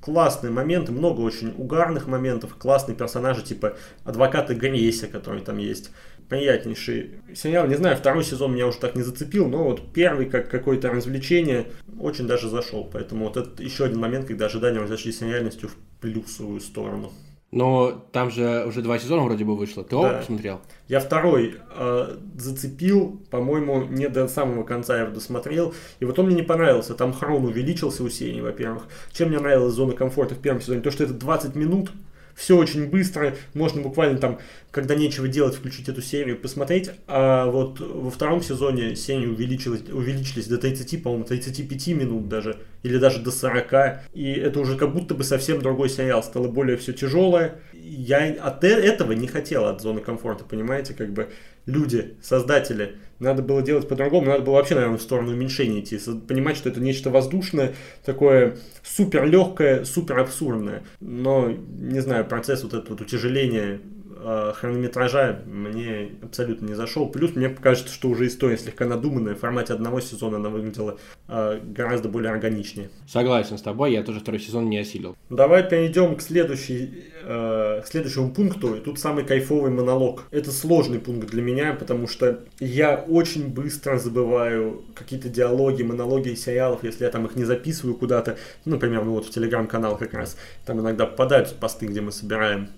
Классные моменты, много очень угарных моментов, классные персонажи, типа адвоката Грейси, который там есть приятнейший сериал. Не знаю, второй сезон меня уже так не зацепил, но вот первый как какое-то развлечение очень даже зашел. Поэтому вот это еще один момент, когда ожидания разошлись с реальностью в плюсовую сторону. Но там же уже два сезона вроде бы вышло. Ты да. посмотрел? Я второй э, зацепил, по-моему, не до самого конца я его досмотрел. И вот он мне не понравился. Там хрон увеличился у серии, во-первых. Чем мне нравилась зона комфорта в первом сезоне? То, что это 20 минут, все очень быстро, можно буквально там, когда нечего делать, включить эту серию, посмотреть. А вот во втором сезоне серии увеличились, увеличились до 30, по-моему, 35 минут даже. или даже до 40, и это уже как будто бы совсем другой сериал, стало более все тяжелое. Я от э, этого не хотел от зоны комфорта, понимаете, как бы люди, создатели, надо было делать по-другому, надо было вообще, наверное, в сторону уменьшения идти, понимать, что это нечто воздушное, такое супер легкое, супер абсурдное. Но, не знаю, процесс вот этого вот утяжеления э, хронометража мне абсолютно не зашел. Плюс мне кажется, что уже история слегка надуманная. В формате одного сезона она выглядела э, гораздо более органичнее. Согласен с тобой, я тоже второй сезон не осилил. Давай перейдем к, следующей, э, к следующему пункту. И тут самый кайфовый монолог. Это сложный пункт для меня, потому что я очень быстро забываю какие-то диалоги, монологи сериалов, если я там их не записываю куда-то. Ну, например, ну вот в телеграм-канал как раз. Там иногда попадают посты, где мы собираем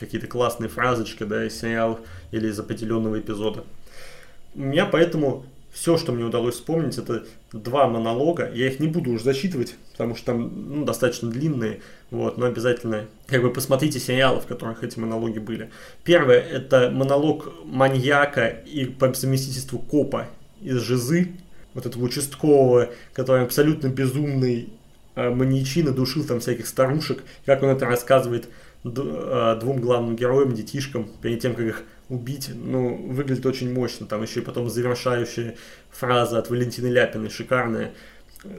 какие-то классные фразочки, да, из сериалов или из определенного эпизода. У меня поэтому все, что мне удалось вспомнить, это два монолога. Я их не буду уже зачитывать, потому что там ну, достаточно длинные. Вот, но обязательно как бы посмотрите сериалы, в которых эти монологи были. Первое это монолог маньяка и по совместительству копа из Жизы, вот этого участкового, который абсолютно безумный э, маньячина, душил там всяких старушек, как он это рассказывает двум главным героям, детишкам, перед тем, как их убить, ну, выглядит очень мощно. Там еще и потом завершающая фраза от Валентины Ляпиной, шикарная,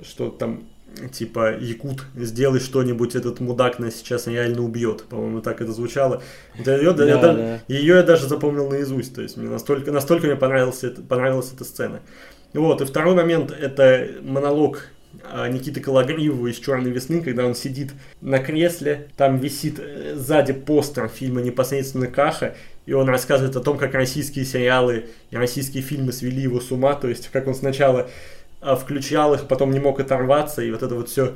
что там типа Якут, сделай что-нибудь, этот мудак нас сейчас реально убьет. По-моему, так это звучало. ее, да, я, да. ее я даже запомнил наизусть. То есть мне настолько, настолько мне понравилась, понравилась эта сцена. Вот, и второй момент это монолог Никиты Калагриева из «Черной весны», когда он сидит на кресле, там висит э, сзади постер фильма непосредственно Каха, и он рассказывает о том, как российские сериалы и российские фильмы свели его с ума, то есть как он сначала а, включал их, потом не мог оторваться, и вот это вот все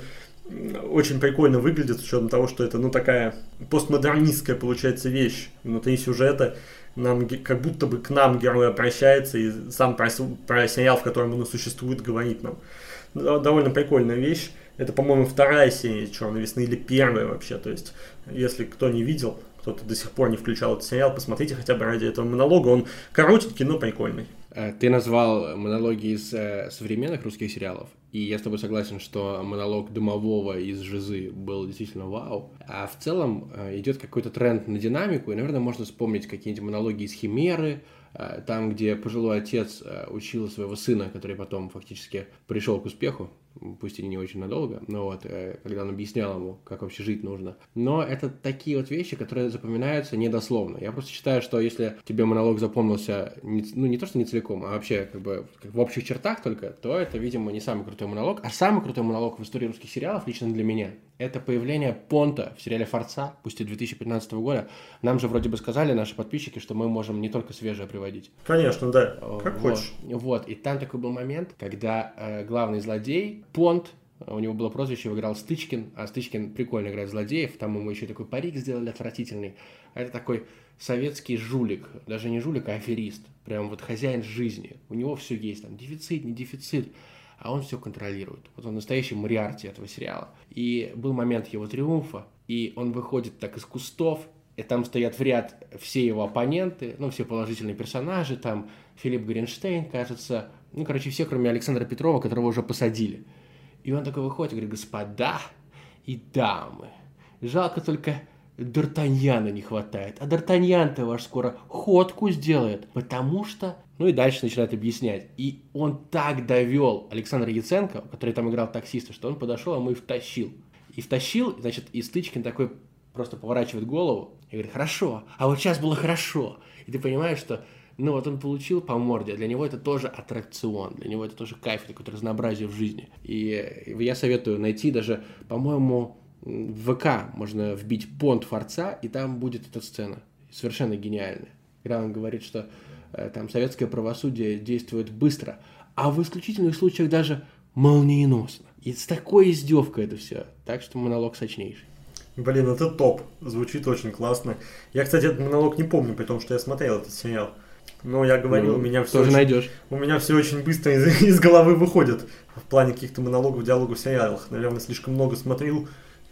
очень прикольно выглядит, с учетом того, что это, ну, такая постмодернистская, получается, вещь внутри сюжета, нам, как будто бы к нам герой обращается и сам про, про сериал, в котором он существует, говорит нам довольно прикольная вещь. Это, по-моему, вторая серия Черной весны или первая вообще. То есть, если кто не видел, кто-то до сих пор не включал этот сериал, посмотрите хотя бы ради этого монолога. Он коротенький, но прикольный. Э, ты назвал монологи из э, современных русских сериалов, и я с тобой согласен, что монолог Дымового из «Жизы» был действительно вау. А в целом э, идет какой-то тренд на динамику, и, наверное, можно вспомнить какие-нибудь монологи из «Химеры», там, где пожилой отец э, учил своего сына, который потом фактически пришел к успеху, пусть и не очень надолго, но вот, э, когда он объяснял ему, как вообще жить нужно. Но это такие вот вещи, которые запоминаются недословно. Я просто считаю, что если тебе монолог запомнился, не, ну, не то, что не целиком, а вообще как бы как в общих чертах только, то это, видимо, не самый крутой монолог. А самый крутой монолог в истории русских сериалов лично для меня это появление Понта в сериале «Форца», пусть и 2015 года. Нам же вроде бы сказали наши подписчики, что мы можем не только свежее приводить. Конечно, да, как вот, хочешь. Вот, и там такой был момент, когда э, главный злодей, Понт, у него было прозвище, его играл Стычкин, а Стычкин прикольно играет злодеев, там ему еще такой парик сделали отвратительный. А это такой советский жулик, даже не жулик, а аферист, прям вот хозяин жизни. У него все есть, там дефицит, не дефицит а он все контролирует. Вот он настоящий Мариарти этого сериала. И был момент его триумфа, и он выходит так из кустов, и там стоят в ряд все его оппоненты, ну, все положительные персонажи, там Филипп Гринштейн, кажется, ну, короче, все, кроме Александра Петрова, которого уже посадили. И он такой выходит и говорит, господа и дамы, жалко только Д'Артаньяна не хватает. А Д'Артаньян-то ваш скоро ходку сделает, потому что... Ну и дальше начинает объяснять. И он так довел Александра Яценко, который там играл таксиста, что он подошел, а мы втащил. И втащил, значит, и Стычкин такой просто поворачивает голову и говорит, хорошо, а вот сейчас было хорошо. И ты понимаешь, что ну вот он получил по морде, для него это тоже аттракцион, для него это тоже кайф, такое разнообразие в жизни. И я советую найти даже, по-моему, в ВК можно вбить понт Форца, и там будет эта сцена. Совершенно гениальная. Когда он говорит, что э, там советское правосудие действует быстро, а в исключительных случаях даже молниеносно. И с такой издевкой это все. Так что монолог сочнейший. Блин, это топ. Звучит очень классно. Я, кстати, этот монолог не помню, при том, что я смотрел этот сериал. Но я говорил, ну, у меня все тоже очень, найдешь. У меня все очень быстро из, [LAUGHS] из головы выходит в плане каких-то монологов, диалогов сериалах. Наверное, слишком много смотрел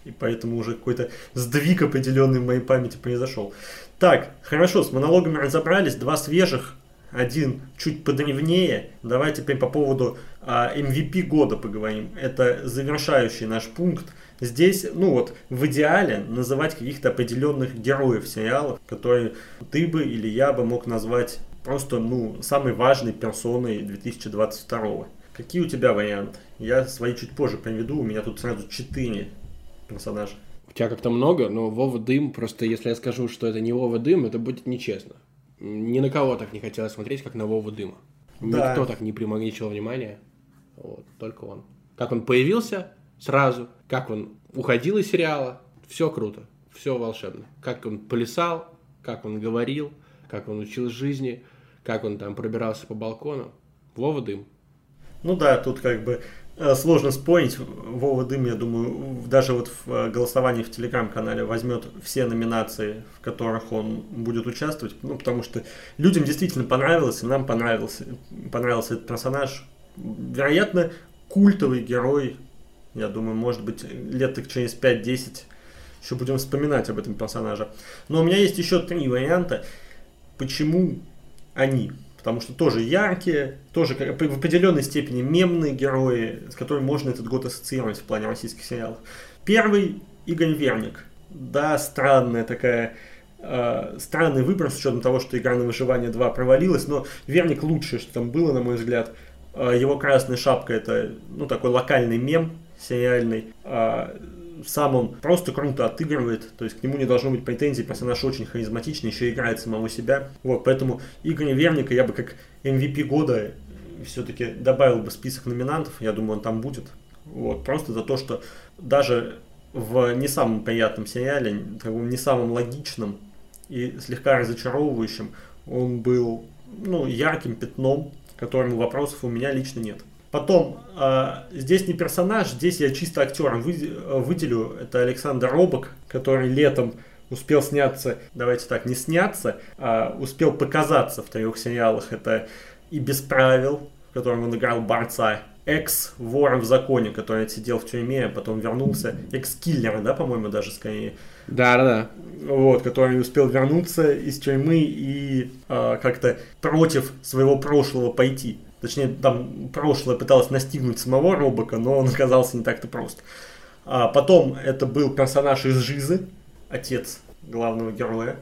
и поэтому уже какой-то сдвиг определенный в моей памяти произошел. Так, хорошо, с монологами разобрались. Два свежих, один чуть подревнее. Давай теперь по поводу о MVP года поговорим. Это завершающий наш пункт. Здесь, ну вот, в идеале называть каких-то определенных героев сериалов, которые ты бы или я бы мог назвать просто, ну, самой важной персоной 2022. Какие у тебя варианты? Я свои чуть позже приведу, у меня тут сразу четыре персонажа. У тебя как-то много, но Вова Дым, просто если я скажу, что это не Вова Дым, это будет нечестно. Ни на кого так не хотелось смотреть, как на Вову Дыма. Да. Никто так не примагничил внимания. Вот, только он. Как он появился сразу, как он уходил из сериала, все круто, все волшебно. Как он плясал, как он говорил, как он учил жизни, как он там пробирался по балкону. Вова Дым. Ну да, тут как бы э, сложно спорить. Вова Дым, я думаю, даже вот в э, голосовании в телеграм-канале возьмет все номинации, в которых он будет участвовать, ну, потому что людям действительно понравилось, и нам понравился, понравился этот персонаж вероятно, культовый герой. Я думаю, может быть, лет так через 5-10 еще будем вспоминать об этом персонаже. Но у меня есть еще три варианта, почему они. Потому что тоже яркие, тоже в определенной степени мемные герои, с которыми можно этот год ассоциировать в плане российских сериалов. Первый Игорь Верник. Да, странная такая э, странный выбор с учетом того, что игра на выживание 2 провалилась, но Верник лучшее, что там было, на мой взгляд. А, его красная шапка это ну, такой локальный мем сериальный. А сам он просто круто отыгрывает, то есть к нему не должно быть претензий, персонаж очень харизматичный, еще играет самого себя. Вот, поэтому Игоря Верника я бы как MVP года все-таки добавил бы список номинантов, я думаю, он там будет. Вот, просто за то, что даже в не самом приятном сериале, не самом логичном и слегка разочаровывающем, он был ну, ярким пятном которому вопросов у меня лично нет. Потом, э, здесь не персонаж, здесь я чисто актером вы, выделю. Это Александр Робок, который летом успел сняться, давайте так, не сняться, а успел показаться в трех сериалах. Это «И без правил», в котором он играл борца, экс-вора в законе, который сидел в тюрьме, а потом вернулся, экс-киллера, да, по-моему, даже скорее. Да, да, да. Вот, который успел вернуться из тюрьмы и э, как-то против своего прошлого пойти. Точнее, там прошлое пыталось настигнуть самого Робока, но он оказался не так-то прост. А потом это был персонаж из Жизы, отец главного героя.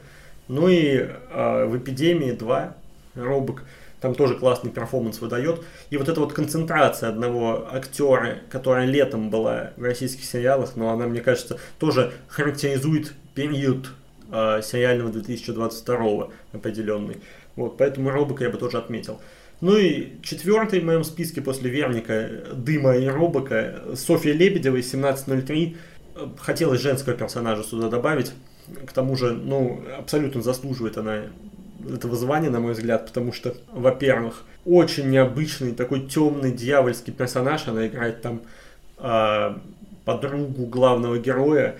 Ну и э, в «Эпидемии 2» Робок там тоже классный перформанс выдает. И вот эта вот концентрация одного актера, которая летом была в российских сериалах, но она, мне кажется, тоже характеризует период э, сериального 2022 определенный. Вот, поэтому Робока я бы тоже отметил. Ну и четвертый в моем списке после Верника, Дыма и Робока, Софья Лебедева из 1703. Хотелось женского персонажа сюда добавить. К тому же, ну, абсолютно заслуживает она этого звания, на мой взгляд, потому что, во-первых, очень необычный, такой темный дьявольский персонаж, она играет там э, подругу главного героя,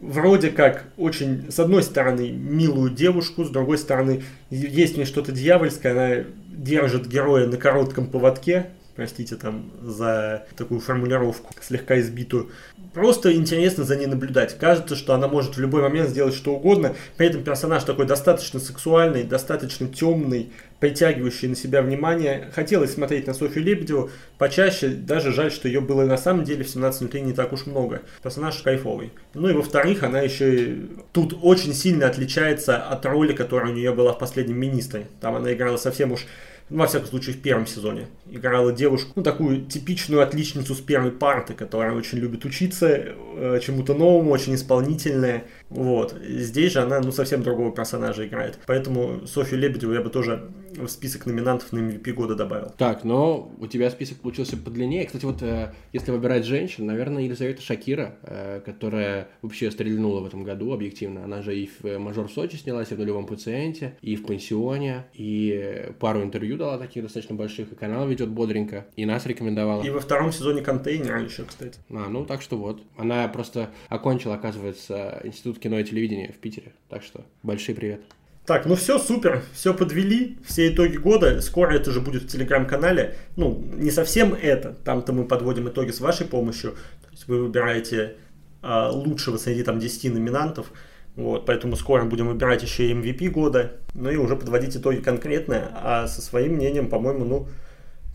вроде как очень, с одной стороны, милую девушку, с другой стороны, есть в ней что-то дьявольское, она держит героя на коротком поводке, простите там за такую формулировку, слегка избитую. Просто интересно за ней наблюдать. Кажется, что она может в любой момент сделать что угодно. При этом персонаж такой достаточно сексуальный, достаточно темный, притягивающий на себя внимание. Хотелось смотреть на Софью Лебедеву почаще. Даже жаль, что ее было на самом деле в 17.03 не так уж много. Персонаж кайфовый. Ну и во-вторых, она еще тут очень сильно отличается от роли, которая у нее была в последнем министре. Там она играла совсем уж во всяком случае, в первом сезоне. Играла девушку, ну, такую типичную отличницу с первой парты, которая очень любит учиться э, чему-то новому, очень исполнительная. Вот. Здесь же она, ну, совсем другого персонажа играет. Поэтому Софью Лебедеву я бы тоже в список номинантов на MVP года добавил. Так, но у тебя список получился подлиннее. Кстати, вот э, если выбирать женщин, наверное, Елизавета Шакира, э, которая вообще стрельнула в этом году, объективно. Она же и в э, «Мажор в Сочи» снялась, и в «Нулевом пациенте», и в «Пансионе», и пару интервью дала таких достаточно больших, и канал ведет бодренько, и нас рекомендовала. И во втором сезоне «Контейнера» еще, кстати. А, ну так что вот. Она просто окончила, оказывается, институт кино и телевидения в Питере. Так что большой привет. Так, ну все, супер, все подвели, все итоги года. Скоро это же будет в телеграм-канале. Ну, не совсем это, там-то мы подводим итоги с вашей помощью. То есть вы выбираете а, лучшего среди там 10 номинантов. Вот, поэтому скоро будем выбирать еще и MVP года. Ну и уже подводить итоги конкретные. А со своим мнением, по-моему, ну,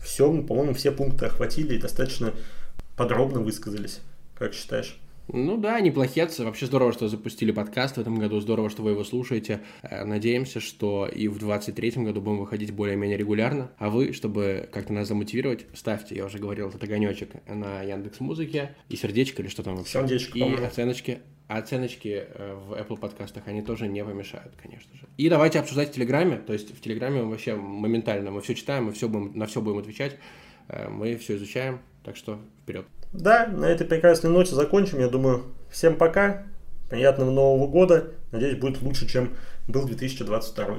все, по-моему, все пункты охватили и достаточно подробно высказались. Как считаешь? Ну да, неплохие. Вообще здорово, что запустили подкаст в этом году. Здорово, что вы его слушаете. Э, надеемся, что и в 23-м году будем выходить более-менее регулярно. А вы, чтобы как-то нас замотивировать, ставьте, я уже говорил, этот огонечек на Яндекс Музыке и сердечко или что там вообще. Сердечко, И оценочки. А оценочки э, в Apple подкастах, они тоже не помешают, конечно же. И давайте обсуждать в Телеграме. То есть в Телеграме вообще моментально мы все читаем, мы все будем, на все будем отвечать. Э, мы все изучаем, так что вперед. Да, на этой прекрасной ноте закончим. Я думаю, всем пока. Приятного Нового года. Надеюсь, будет лучше, чем был 2022.